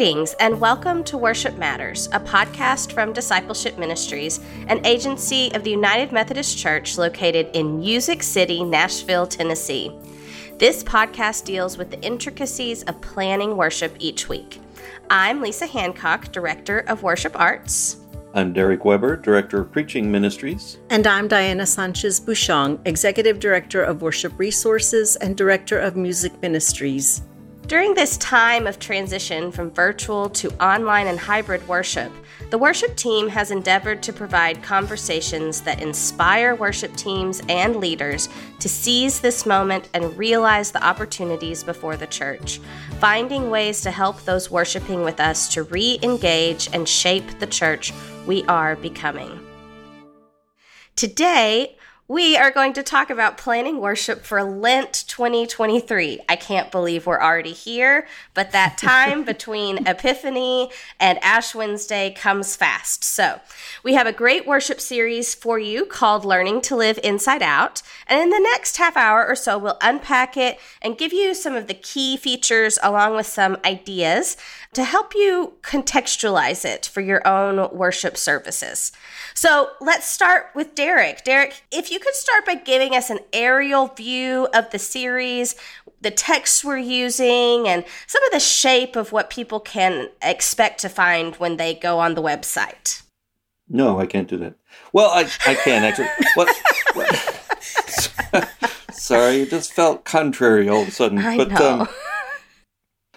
Greetings and welcome to Worship Matters, a podcast from Discipleship Ministries, an agency of the United Methodist Church located in Music City, Nashville, Tennessee. This podcast deals with the intricacies of planning worship each week. I'm Lisa Hancock, Director of Worship Arts. I'm Derek Weber, Director of Preaching Ministries. And I'm Diana Sanchez Bushong, Executive Director of Worship Resources and Director of Music Ministries. During this time of transition from virtual to online and hybrid worship, the worship team has endeavored to provide conversations that inspire worship teams and leaders to seize this moment and realize the opportunities before the church, finding ways to help those worshiping with us to re engage and shape the church we are becoming. Today, we are going to talk about planning worship for Lent 2023. I can't believe we're already here, but that time between Epiphany and Ash Wednesday comes fast. So, we have a great worship series for you called Learning to Live Inside Out. And in the next half hour or so, we'll unpack it and give you some of the key features along with some ideas to help you contextualize it for your own worship services. So let's start with Derek. Derek, if you could start by giving us an aerial view of the series, the texts we're using, and some of the shape of what people can expect to find when they go on the website. No, I can't do that. Well, I, I can actually. what, what? Sorry, it just felt contrary all of a sudden. I but, know. Um,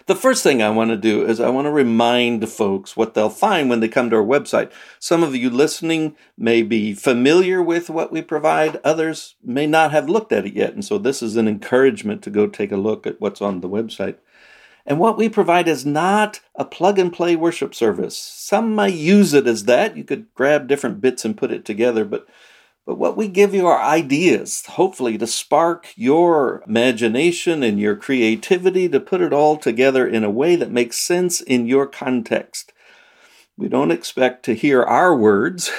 the first thing I want to do is I want to remind folks what they'll find when they come to our website. Some of you listening may be familiar with what we provide, others may not have looked at it yet. And so this is an encouragement to go take a look at what's on the website. And what we provide is not a plug and play worship service. Some might use it as that. You could grab different bits and put it together, but but what we give you are ideas, hopefully, to spark your imagination and your creativity to put it all together in a way that makes sense in your context. We don't expect to hear our words.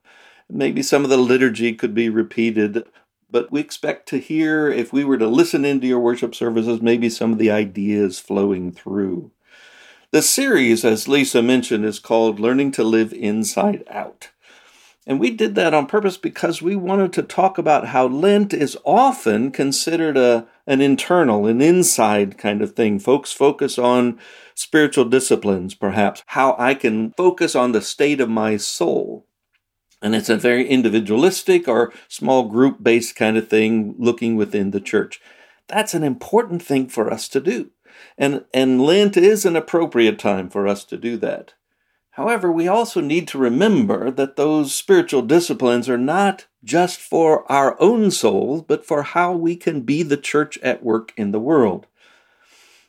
Maybe some of the liturgy could be repeated, but we expect to hear, if we were to listen into your worship services, maybe some of the ideas flowing through. The series, as Lisa mentioned, is called Learning to Live Inside Out. And we did that on purpose because we wanted to talk about how Lent is often considered a, an internal, an inside kind of thing. Folks focus on spiritual disciplines, perhaps, how I can focus on the state of my soul. And it's a very individualistic or small group based kind of thing looking within the church. That's an important thing for us to do. And, and Lent is an appropriate time for us to do that. However, we also need to remember that those spiritual disciplines are not just for our own souls, but for how we can be the church at work in the world.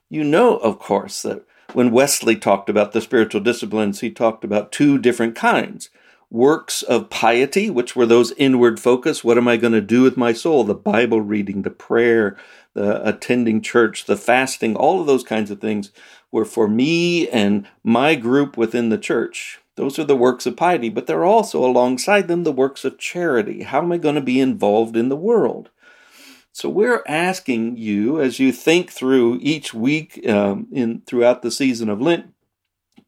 You know, of course, that when Wesley talked about the spiritual disciplines, he talked about two different kinds works of piety, which were those inward focus. What am I going to do with my soul? The Bible reading, the prayer, the attending church, the fasting, all of those kinds of things were for me and my group within the church. Those are the works of piety, but there are also alongside them the works of charity. How am I going to be involved in the world? So we're asking you, as you think through each week um, in throughout the season of Lent,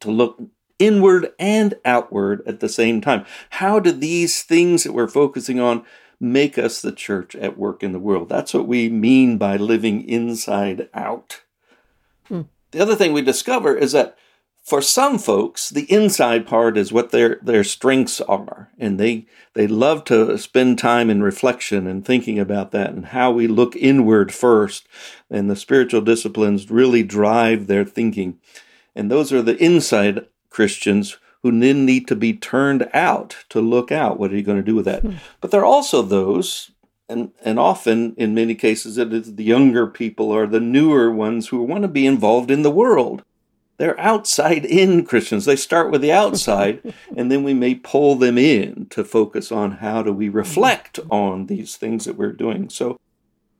to look inward and outward at the same time. How do these things that we're focusing on make us the church at work in the world? That's what we mean by living inside out. Hmm. The other thing we discover is that for some folks, the inside part is what their, their strengths are. And they, they love to spend time in reflection and thinking about that and how we look inward first. And the spiritual disciplines really drive their thinking. And those are the inside Christians who then need to be turned out to look out. What are you going to do with that? Hmm. But there are also those and and often in many cases it is the younger people or the newer ones who want to be involved in the world. They're outside in christians. They start with the outside and then we may pull them in to focus on how do we reflect on these things that we're doing. So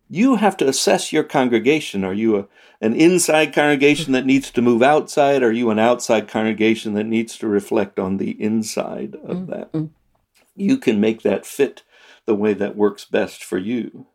you have to assess your congregation. Are you a, an inside congregation that needs to move outside? Are you an outside congregation that needs to reflect on the inside of mm, that? Mm. you can make that fit the way that works best for you.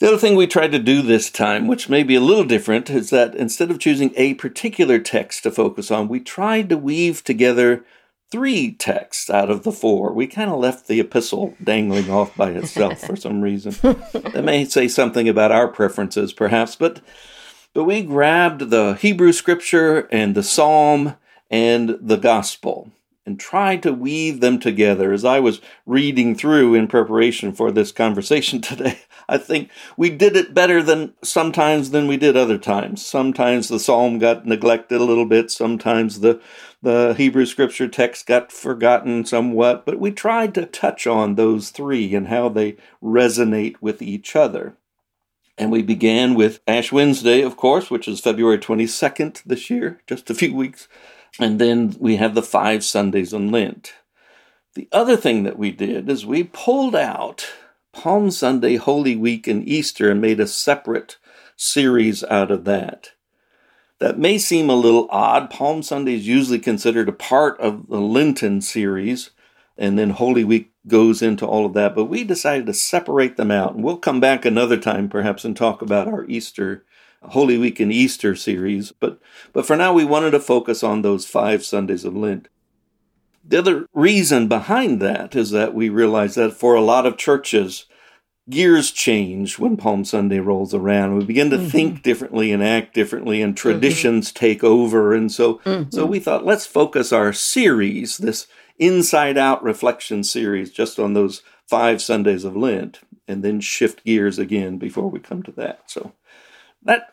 The other thing we tried to do this time, which may be a little different, is that instead of choosing a particular text to focus on, we tried to weave together three texts out of the four. We kind of left the epistle dangling off by itself for some reason. that may say something about our preferences, perhaps, but but we grabbed the Hebrew scripture and the psalm and the gospel and tried to weave them together. As I was reading through in preparation for this conversation today, I think we did it better than sometimes than we did other times. Sometimes the psalm got neglected a little bit, sometimes the the Hebrew scripture text got forgotten somewhat, but we tried to touch on those three and how they resonate with each other. And we began with Ash Wednesday, of course, which is February 22nd this year, just a few weeks. And then we have the five Sundays in Lent. The other thing that we did is we pulled out Palm Sunday, Holy Week, and Easter and made a separate series out of that. That may seem a little odd. Palm Sunday is usually considered a part of the Lenten series, and then Holy Week goes into all of that, but we decided to separate them out. And we'll come back another time, perhaps, and talk about our Easter, Holy Week and Easter series. But, but for now, we wanted to focus on those five Sundays of Lent. The other reason behind that is that we realize that for a lot of churches, gears change when Palm Sunday rolls around. We begin to mm-hmm. think differently and act differently, and traditions mm-hmm. take over. And so, mm-hmm. so we thought, let's focus our series, this inside out reflection series, just on those five Sundays of Lent, and then shift gears again before we come to that. So that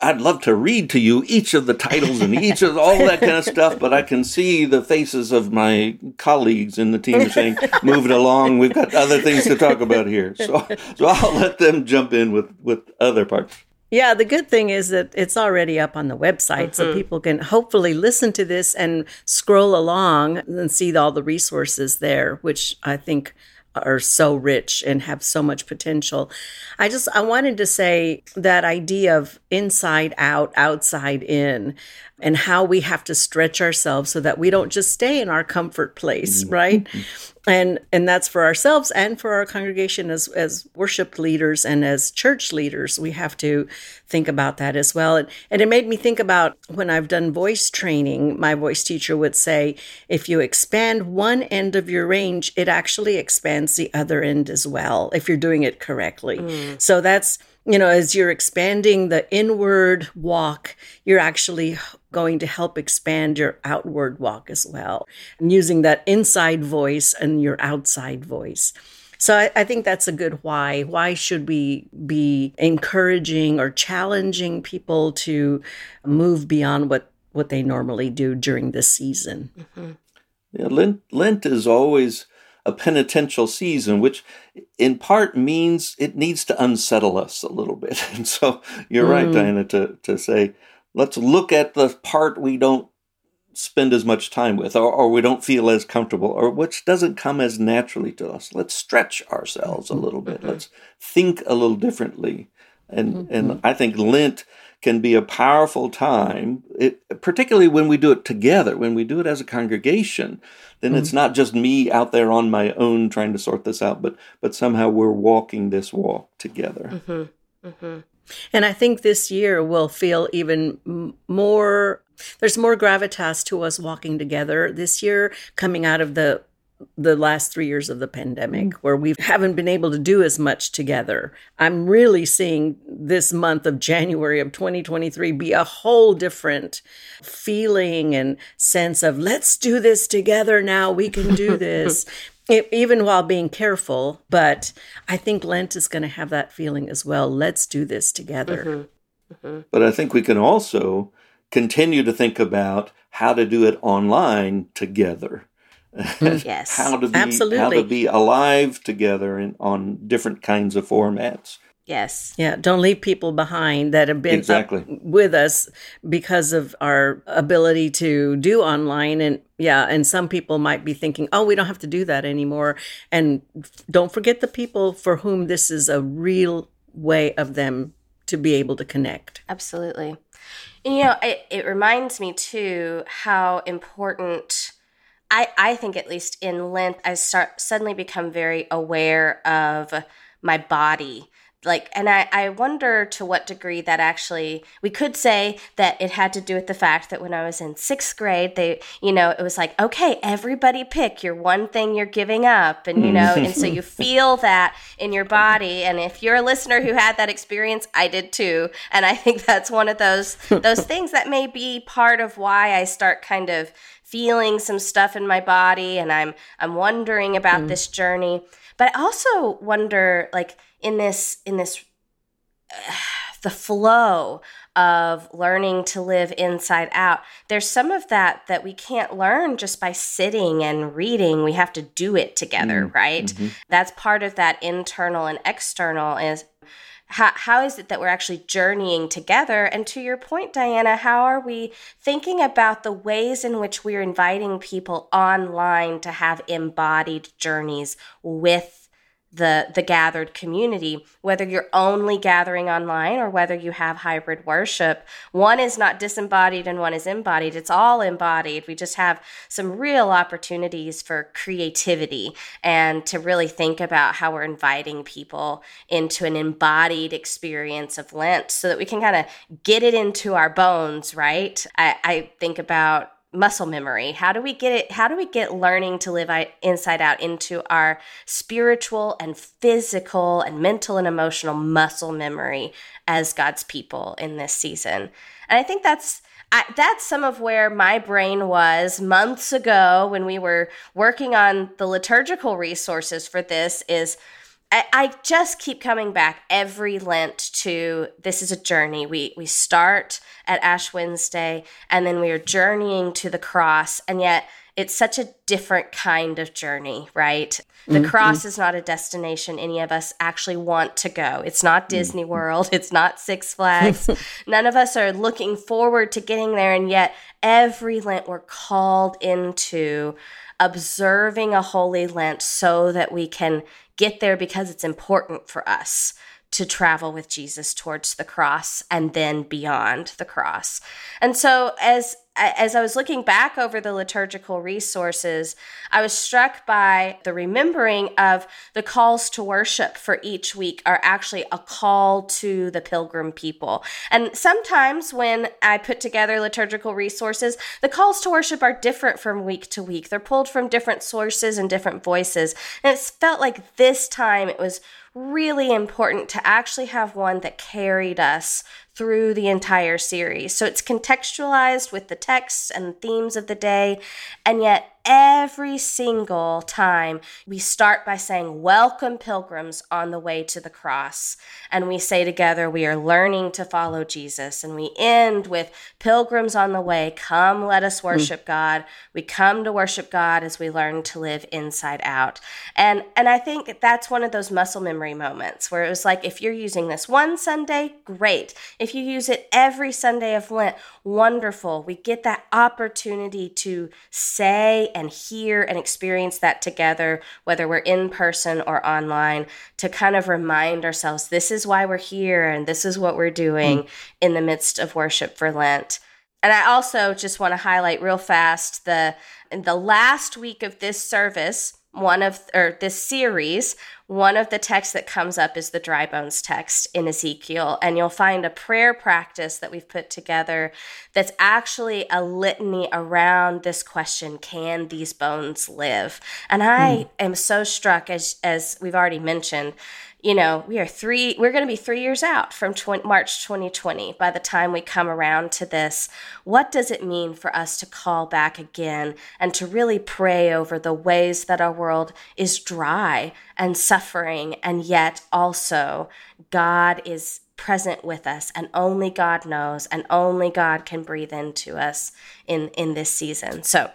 I'd love to read to you each of the titles and each of all that kind of stuff, but I can see the faces of my colleagues in the team saying, "Move it along. We've got other things to talk about here." So, so I'll let them jump in with with other parts. Yeah, the good thing is that it's already up on the website, mm-hmm. so people can hopefully listen to this and scroll along and see all the resources there, which I think are so rich and have so much potential. I just I wanted to say that idea of inside out, outside in and how we have to stretch ourselves so that we don't just stay in our comfort place, mm-hmm. right? And and that's for ourselves and for our congregation as as worship leaders and as church leaders. We have to think about that as well. And, and it made me think about when I've done voice training, my voice teacher would say, if you expand one end of your range, it actually expands the other end as well, if you're doing it correctly. Mm. So that's you know, as you're expanding the inward walk, you're actually going to help expand your outward walk as well, and using that inside voice and your outside voice. So I, I, think that's a good why. Why should we be encouraging or challenging people to move beyond what, what they normally do during this season? Mm-hmm. Yeah, Lent, Lent is always a penitential season, which in part means it needs to unsettle us a little bit. And so you're mm. right, Diana, to, to say, let's look at the part we don't spend as much time with or, or we don't feel as comfortable or which doesn't come as naturally to us. Let's stretch ourselves a little bit. Mm-hmm. Let's think a little differently. And mm-hmm. and I think Lent can be a powerful time, it, particularly when we do it together, when we do it as a congregation. Then mm-hmm. it's not just me out there on my own trying to sort this out, but but somehow we're walking this walk together. Mm-hmm. Mm-hmm. And I think this year will feel even more. There's more gravitas to us walking together this year, coming out of the the last three years of the pandemic mm. where we haven't been able to do as much together. I'm really seeing this month of January of 2023 be a whole different feeling and sense of let's do this together now. We can do this. It, even while being careful, but I think Lent is going to have that feeling as well. Let's do this together. Mm-hmm. Mm-hmm. But I think we can also continue to think about how to do it online together. yes, how to be absolutely how to be alive together in, on different kinds of formats. Yes. Yeah. Don't leave people behind that have been exactly. with us because of our ability to do online. And yeah, and some people might be thinking, oh, we don't have to do that anymore. And don't forget the people for whom this is a real way of them to be able to connect. Absolutely. And, you know, it, it reminds me too how important I, I think at least in Lent, I start suddenly become very aware of my body. Like and I, I wonder to what degree that actually we could say that it had to do with the fact that when i was in sixth grade they you know it was like okay everybody pick your one thing you're giving up. And you know and so you feel that in your body. And if you're a listener who had that experience i did too. And i think that's one of those those things that may be part of why i start kind of feeling some stuff in my body and i'm i'm wondering about mm. this journey but i also wonder like in this in this uh, the flow of learning to live inside out there's some of that that we can't learn just by sitting and reading we have to do it together mm right mm-hmm. that's part of that internal and external is how, how is it that we're actually journeying together? And to your point, Diana, how are we thinking about the ways in which we're inviting people online to have embodied journeys with the the gathered community whether you're only gathering online or whether you have hybrid worship one is not disembodied and one is embodied. It's all embodied. We just have some real opportunities for creativity and to really think about how we're inviting people into an embodied experience of lent so that we can kind of get it into our bones right? I, I think about muscle memory. How do we get it how do we get learning to live inside out into our spiritual and physical and mental and emotional muscle memory as god's people in this season? And i think that's I, that's some of where my brain was months ago when we were working on the liturgical resources for this is I, just keep coming back every Lent to this is a journey. We we start at Ash Wednesday and then we are journeying to the cross, and yet it's such a different kind of journey, right? The mm-hmm. cross is not a destination any of us actually want to go. It's not mm-hmm. Disney World, it's not Six Flags. None of us are looking forward to getting there, and yet every Lent we're called into observing a holy Lent so that we can get there because it's important for us to travel with Jesus towards the cross and then beyond the cross. And so as as I was looking back over the liturgical resources, I was struck by the remembering of the calls to worship for each week are actually a call to the pilgrim people. And sometimes when I put together liturgical resources, the calls to worship are different from week to week. They're pulled from different sources and different voices. And it felt like this time it was really important to actually have one that carried us through the entire series. So it's contextualized with the texts and themes of the day, and yet every single time we start by saying, Welcome, pilgrims, on the way to the cross. And we say together, We are learning to follow Jesus. And we end with, Pilgrims on the way, come, let us hmm. worship mm. God. We come to worship God as we learn to live inside out. And, and I think that's one of those muscle memory moments where it was like, if you're using this one Sunday, great. If you use it every Sunday of Lent, wonderful. We get that opportunity to say and hear and experience that together, whether we're in person or online, to kind of remind ourselves this is why we're here and this is what we're doing mm. in the midst of worship for Lent. And I also just want to highlight real fast the in the last week of this service, one of or this series, one of the texts that comes up is the dry bones text in Ezekiel. And you'll find a prayer practice that we've put together that's actually a litany around this question Can these bones live? And I mm. am so struck, as, as we've already mentioned, you know, we are three, we're going to be three years out from 20, March 2020 by the time we come around to this. What does it mean for us to call back again and to really pray over the ways that our world is dry and suffering, and yet also God is present with us and only God knows and only God can breathe into us in, in this season. So,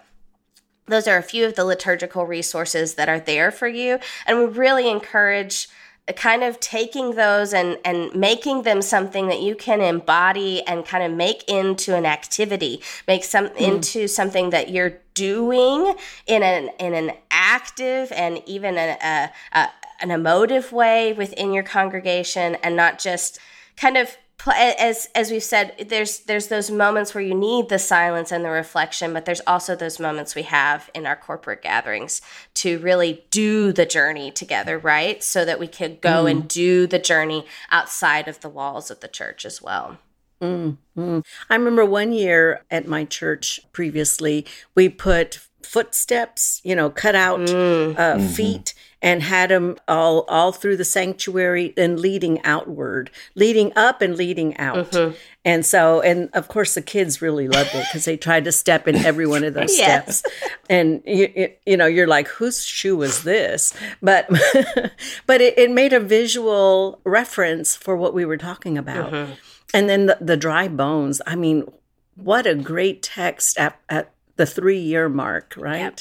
those are a few of the liturgical resources that are there for you. And we really encourage kind of taking those and and making them something that you can embody and kind of make into an activity make some mm. into something that you're doing in an in an active and even a, a, a, an emotive way within your congregation and not just kind of as as we've said there's there's those moments where you need the silence and the reflection but there's also those moments we have in our corporate gatherings to really do the journey together right so that we could go mm. and do the journey outside of the walls of the church as well mm-hmm. i remember one year at my church previously we put footsteps you know cut out mm. uh, mm-hmm. feet and had them all all through the sanctuary and leading outward, leading up and leading out. Mm-hmm. And so, and of course, the kids really loved it because they tried to step in every one of those yes. steps. And you, you know, you're like, whose shoe was this? But but it, it, made a visual reference for what we were talking about. Mm-hmm. And then the, the dry bones. I mean, what a great text at, at the three year mark, right? Yep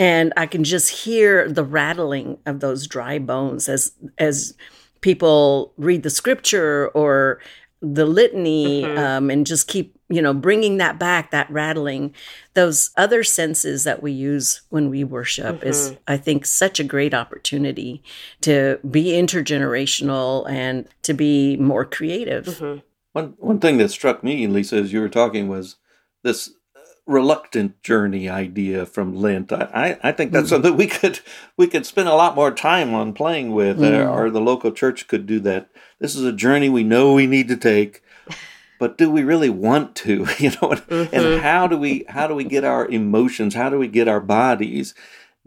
and I can just hear the rattling of those dry bones as as people read the scripture or the litany mm-hmm. um, and just keep you know bringing that back that rattling those other senses that we use when we worship mm-hmm. is i think such a great opportunity to be intergenerational and to be more creative mm-hmm. one, one thing that struck me lisa as you were talking was this reluctant journey idea from Lent. I, I think that's mm. something we could we could spend a lot more time on playing with, mm. or the local church could do that. This is a journey we know we need to take, but do we really want to? You know, mm-hmm. and how do we how do we get our emotions? How do we get our bodies?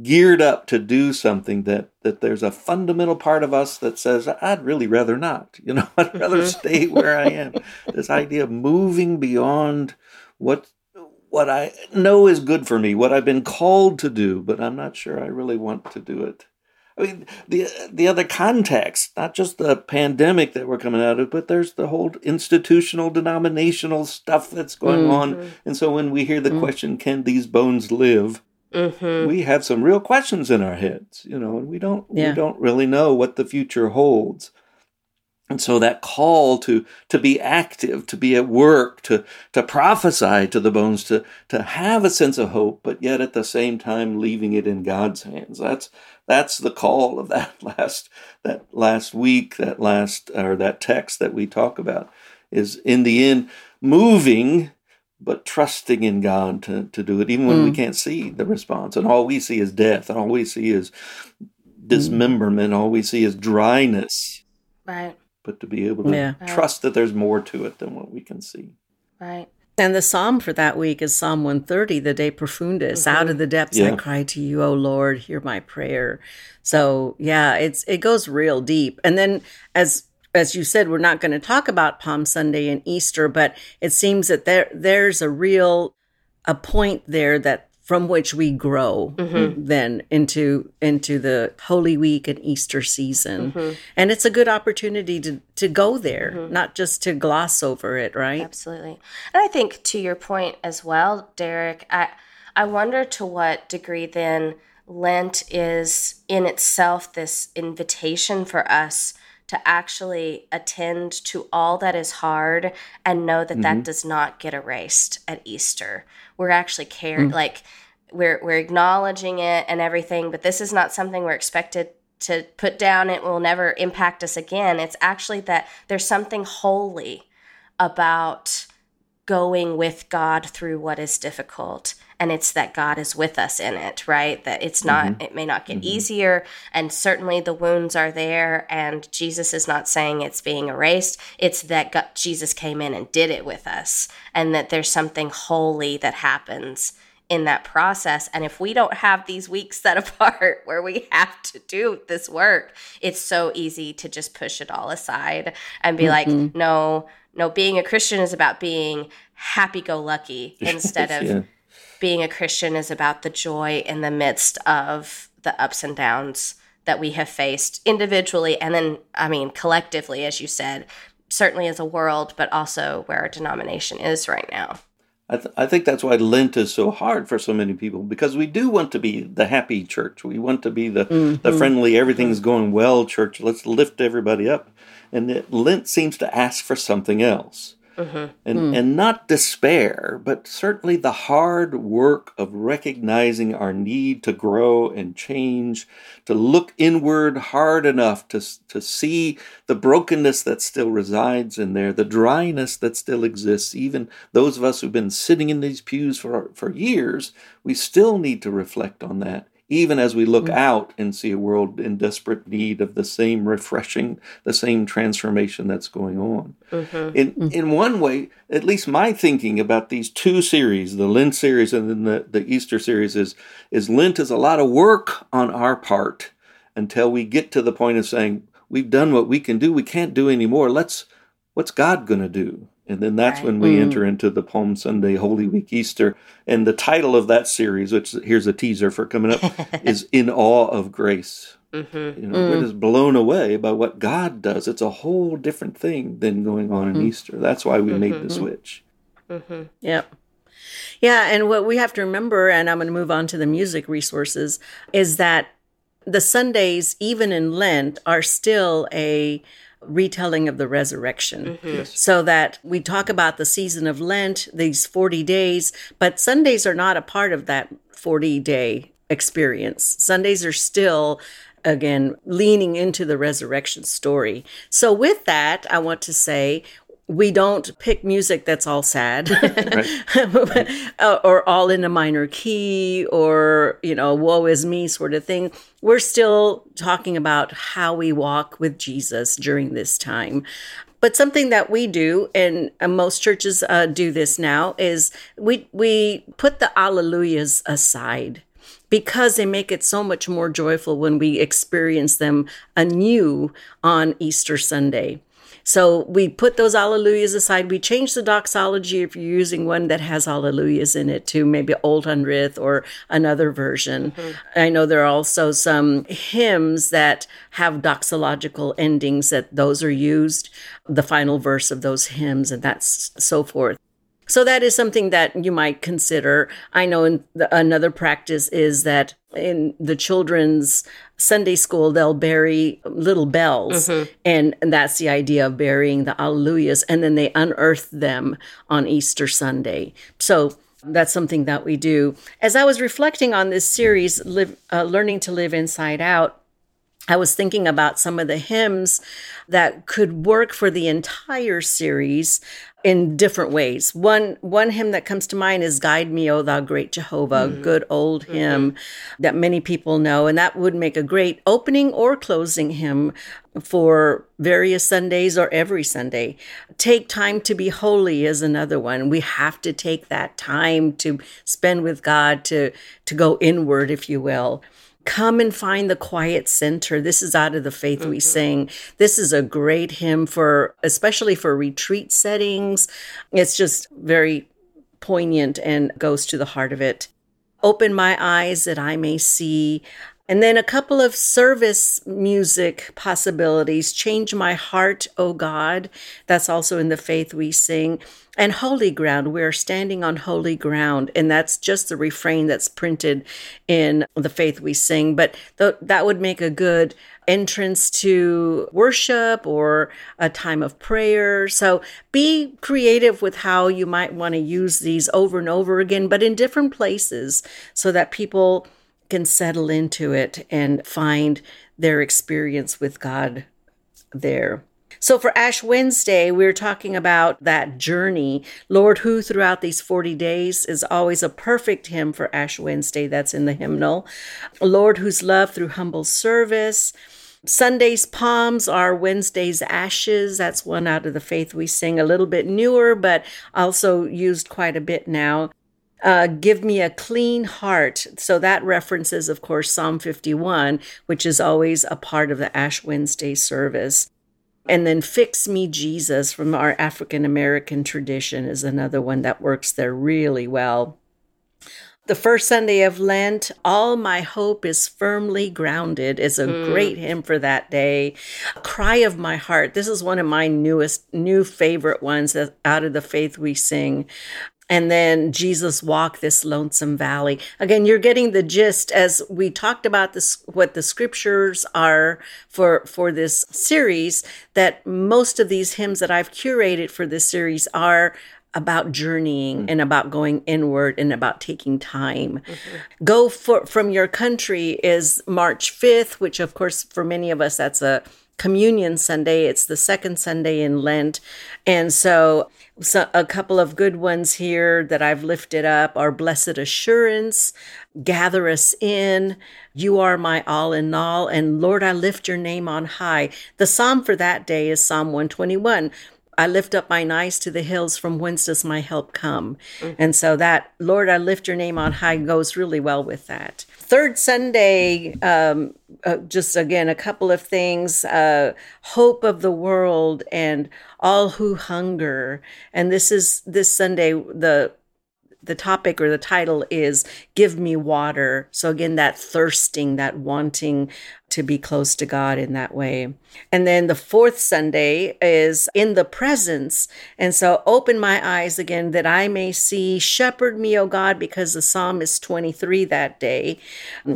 geared up to do something that that there's a fundamental part of us that says I'd really rather not you know I'd rather mm-hmm. stay where I am this idea of moving beyond what what I know is good for me, what I've been called to do, but I'm not sure I really want to do it. I mean, the the other context, not just the pandemic that we're coming out of, but there's the whole institutional, denominational stuff that's going mm-hmm. on. And so when we hear the mm-hmm. question, "Can these bones live?" Mm-hmm. we have some real questions in our heads, you know, and we don't yeah. we don't really know what the future holds. And so that call to, to be active, to be at work, to, to prophesy to the bones, to, to have a sense of hope, but yet at the same time leaving it in God's hands. That's, that's the call of that last, that last week, that last, or that text that we talk about is in the end moving, but trusting in God to, to do it, even when mm. we can't see the response. And all we see is death, and all we see is dismemberment, all we see is dryness. Right but to be able to yeah. trust that there's more to it than what we can see. Right. And the psalm for that week is Psalm 130, the De Profundis. Mm-hmm. Out of the depths yeah. I cry to you, O Lord, hear my prayer. So yeah, it's it goes real deep. And then as as you said, we're not going to talk about Palm Sunday and Easter, but it seems that there there's a real a point there that from which we grow mm-hmm. then into into the Holy Week and Easter season. Mm-hmm. And it's a good opportunity to to go there, mm-hmm. not just to gloss over it, right? Absolutely. And I think to your point as well, Derek, I I wonder to what degree then Lent is in itself this invitation for us to actually attend to all that is hard and know that that mm-hmm. does not get erased at Easter we're actually caring mm. like we're we're acknowledging it and everything but this is not something we're expected to put down it will never impact us again it's actually that there's something holy about going with God through what is difficult and it's that God is with us in it right that it's not mm-hmm. it may not get mm-hmm. easier and certainly the wounds are there and Jesus is not saying it's being erased it's that God, Jesus came in and did it with us and that there's something holy that happens in that process. And if we don't have these weeks set apart where we have to do this work, it's so easy to just push it all aside and be mm-hmm. like, no, no, being a Christian is about being happy go lucky instead of yeah. Being a Christian is about the joy in the midst of the ups and downs that we have faced individually and then, I mean, collectively, as you said, certainly as a world, but also where our denomination is right now. I, th- I think that's why Lent is so hard for so many people because we do want to be the happy church. We want to be the, mm-hmm. the friendly, everything's going well church. Let's lift everybody up. And it, Lent seems to ask for something else. Mm-hmm. And, mm. and not despair, but certainly the hard work of recognizing our need to grow and change, to look inward hard enough to, to see the brokenness that still resides in there, the dryness that still exists. Even those of us who've been sitting in these pews for, for years, we still need to reflect on that even as we look mm-hmm. out and see a world in desperate need of the same refreshing, the same transformation that's going on. Mm-hmm. In mm-hmm. in one way, at least my thinking about these two series, the Lent series and then the, the Easter series, is is Lent is a lot of work on our part until we get to the point of saying, We've done what we can do, we can't do anymore. Let's what's God gonna do? And then that's right. when we mm. enter into the Palm Sunday, Holy Week, Easter. And the title of that series, which here's a teaser for coming up, is In Awe of Grace. Mm-hmm. You know, mm. we're just blown away by what God does. It's a whole different thing than going on in mm. Easter. That's why we mm-hmm. made the mm-hmm. switch. Mm-hmm. Yep. Yeah, and what we have to remember, and I'm going to move on to the music resources, is that the Sundays, even in Lent, are still a retelling of the resurrection. Mm-hmm. Yes. So that we talk about the season of Lent, these 40 days, but Sundays are not a part of that 40 day experience. Sundays are still again leaning into the resurrection story. So with that, I want to say we don't pick music that's all sad. Or all in a minor key or you know woe is me sort of thing. We're still talking about how we walk with jesus during this time. But something that we do and uh, most churches uh, do this now is we we put the alleluias aside because they make it so much more joyful when we experience them anew on Easter Sunday. So we put those alleluias aside. We change the doxology if you're using one that has alleluias in it to maybe Old Hundredth or another version. Mm-hmm. I know there are also some hymns that have doxological endings that those are used, the final verse of those hymns, and that's so forth. So that is something that you might consider. I know in the, another practice is that in the children's Sunday school, they'll bury little bells. Mm-hmm. And, and that's the idea of burying the Alleluias. And then they unearth them on Easter Sunday. So that's something that we do. As I was reflecting on this series, live, uh, Learning to Live Inside Out, I was thinking about some of the hymns that could work for the entire series in different ways. One one hymn that comes to mind is "Guide Me, O Thou Great Jehovah," mm-hmm. good old mm-hmm. hymn that many people know, and that would make a great opening or closing hymn for various Sundays or every Sunday. Take time to be holy is another one. We have to take that time to spend with God to to go inward, if you will. Come and find the quiet center. This is out of the faith mm-hmm. we sing. This is a great hymn for, especially for retreat settings. It's just very poignant and goes to the heart of it. Open my eyes that I may see. And then a couple of service music possibilities. Change my heart, O God. That's also in the faith we sing. And holy ground. We're standing on holy ground. And that's just the refrain that's printed in the faith we sing. But th- that would make a good entrance to worship or a time of prayer. So be creative with how you might want to use these over and over again, but in different places so that people can settle into it and find their experience with God there. So for Ash Wednesday, we're talking about that journey. Lord, who throughout these 40 days is always a perfect hymn for Ash Wednesday. That's in the hymnal. Lord, whose love through humble service. Sunday's palms are Wednesday's ashes. That's one out of the faith we sing, a little bit newer, but also used quite a bit now. Uh, give me a clean heart. So that references, of course, Psalm 51, which is always a part of the Ash Wednesday service. And then Fix Me Jesus from our African American tradition is another one that works there really well. The first Sunday of Lent, All My Hope is Firmly Grounded is a mm. great hymn for that day. Cry of My Heart. This is one of my newest, new favorite ones out of the faith we sing and then Jesus walked this lonesome valley. Again, you're getting the gist as we talked about this what the scriptures are for for this series that most of these hymns that I've curated for this series are about journeying mm. and about going inward and about taking time. Mm-hmm. Go for, from your country is March 5th, which of course for many of us that's a communion Sunday. It's the second Sunday in Lent. And so, so, a couple of good ones here that I've lifted up are Blessed Assurance, Gather Us In, You Are My All in All, and Lord, I Lift Your Name on High. The psalm for that day is Psalm 121. I lift up mine eyes to the hills from whence does my help come? Mm-hmm. And so that, Lord, I lift your name on high goes really well with that. Third Sunday, um, uh, just again, a couple of things uh, hope of the world and all who hunger. And this is this Sunday, the the topic or the title is Give Me Water. So, again, that thirsting, that wanting to be close to God in that way. And then the fourth Sunday is In the Presence. And so, open my eyes again that I may see, Shepherd me, O God, because the Psalm is 23 that day.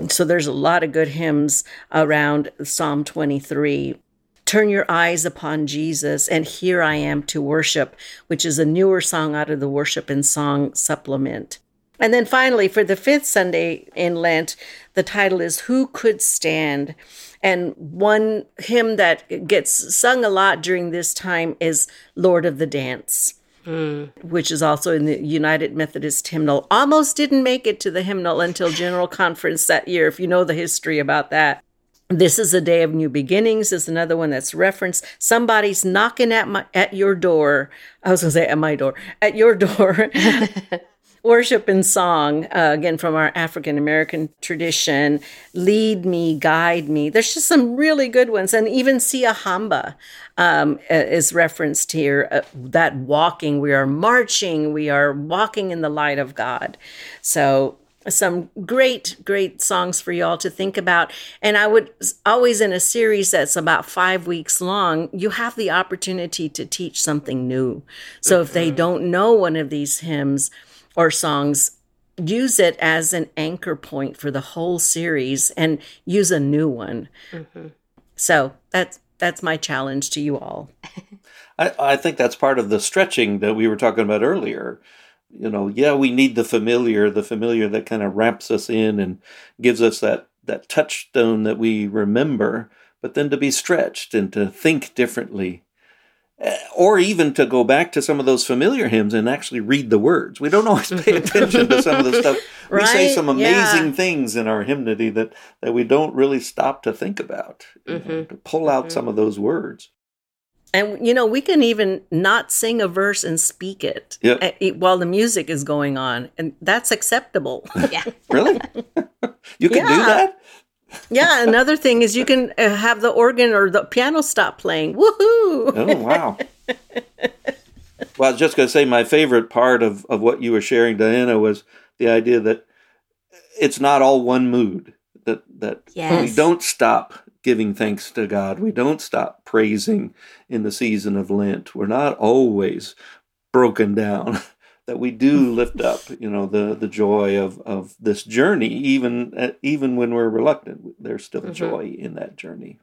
So, there's a lot of good hymns around Psalm 23. Turn your eyes upon Jesus, and here I am to worship, which is a newer song out of the Worship and Song supplement. And then finally, for the fifth Sunday in Lent, the title is Who Could Stand? And one hymn that gets sung a lot during this time is Lord of the Dance. Mm. Which is also in the United Methodist hymnal. Almost didn't make it to the hymnal until General Conference that year, if you know the history about that. This is a day of new beginnings is another one that's referenced. Somebody's knocking at my at your door. I was going to say at my door, at your door. Worship and song, uh, again from our African American tradition. Lead me, guide me. There's just some really good ones, and even Siyahamba um, is referenced here. Uh, that walking, we are marching, we are walking in the light of God. So some great, great songs for y'all to think about. And I would always, in a series that's about five weeks long, you have the opportunity to teach something new. So mm-hmm. if they mm-hmm. don't know one of these hymns or songs, use it as an anchor point for the whole series and use a new one. Mm-hmm. So that's that's my challenge to you all. I, I think that's part of the stretching that we were talking about earlier you know, yeah, we need the familiar, the familiar that kind of wraps us in and gives us that that touchstone that we remember, but then to be stretched and to think differently. Eh, or even to go back to some of those familiar hymns and actually read the words. We don't always pay attention to some of the stuff. right? We say some amazing yeah. things in our hymnody that, that we don't really stop to think about, mm-hmm. know, to pull out mm-hmm. some of those words. And you know, we can even not sing a verse and speak it yep. while the music is going on, and that's acceptable. Yeah, really? you can yeah. do that. yeah. Another thing is you can uh, have the organ or the piano stop playing. Woohoo! Oh wow! well, I was just going to say my favorite part of of what you were sharing, Diana, was the idea that it's not all one mood. That that yes. we don't stop giving thanks to God. We don't stop praising in the season of Lent. We're not always broken down. that we do lift up, you know, the the joy of of this journey, even even when we're reluctant. There's still mm-hmm. joy in that journey.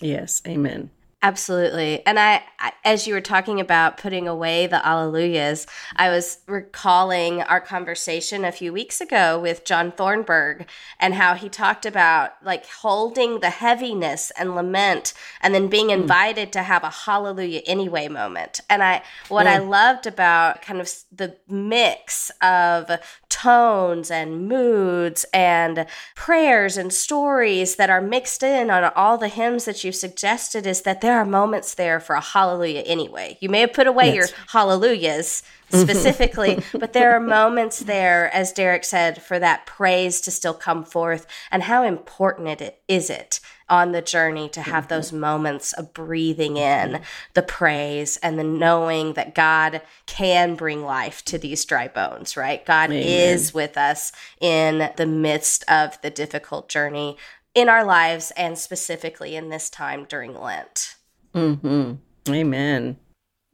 Yes, Amen. Absolutely. And I, as you were talking about putting away the Alleluias, I was recalling our conversation a few weeks ago with John Thornburg and how he talked about like holding the heaviness and lament and then being hmm. invited mm. to have a hallelujah anyway moment. And I, what mm. I loved about kind of the mix of tones and moods and prayers and stories that are mixed in on all the hymns that you've suggested is that there are moments there for a hallelujah anyway. You may have put away your hallelujahs specifically, but there are moments there, as Derek said, for that praise to still come forth. And how important it is it on the journey to have those moments of breathing in the praise and the knowing that God can bring life to these dry bones, right? God Amen. is with us in the midst of the difficult journey in our lives and specifically in this time during Lent. Mm-hmm. Amen.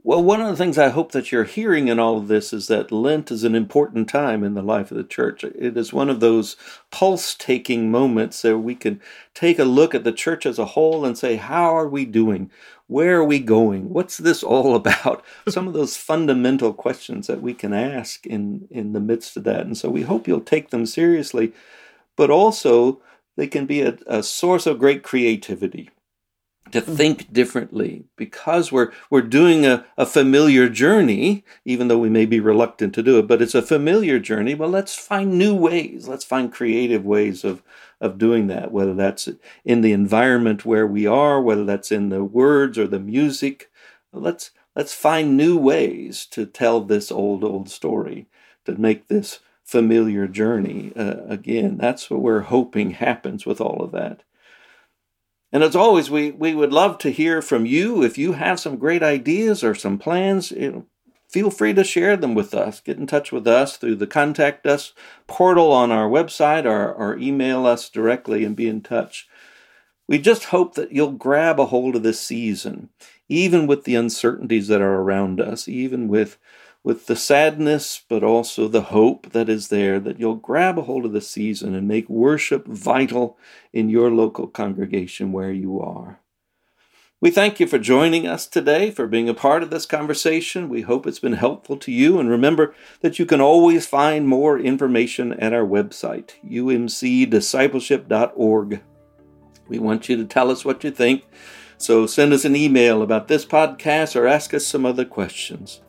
Well, one of the things I hope that you're hearing in all of this is that Lent is an important time in the life of the church. It is one of those pulse taking moments where we can take a look at the church as a whole and say, how are we doing? Where are we going? What's this all about? Some of those fundamental questions that we can ask in, in the midst of that. And so we hope you'll take them seriously, but also they can be a, a source of great creativity to think differently. Because we're we're doing a, a familiar journey even though we may be reluctant to do it but it's a familiar journey well let's find new ways. Let's find creative ways of of doing that whether that's in the environment where we are whether that's in the words or the music. Let's let's find new ways to tell this old old story to make this familiar journey uh, again. That's what we're hoping happens with all of that and as always, we, we would love to hear from you. If you have some great ideas or some plans, feel free to share them with us. Get in touch with us through the Contact Us portal on our website or, or email us directly and be in touch. We just hope that you'll grab a hold of this season, even with the uncertainties that are around us, even with with the sadness, but also the hope that is there, that you'll grab a hold of the season and make worship vital in your local congregation where you are. We thank you for joining us today, for being a part of this conversation. We hope it's been helpful to you. And remember that you can always find more information at our website, umcdiscipleship.org. We want you to tell us what you think. So send us an email about this podcast or ask us some other questions.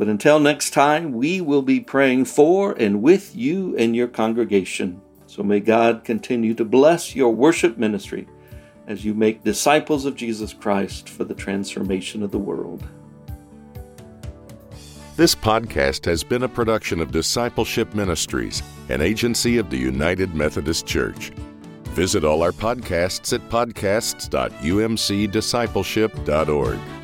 But until next time, we will be praying for and with you and your congregation. So may God continue to bless your worship ministry as you make disciples of Jesus Christ for the transformation of the world. This podcast has been a production of Discipleship Ministries, an agency of the United Methodist Church. Visit all our podcasts at podcasts.umcdiscipleship.org.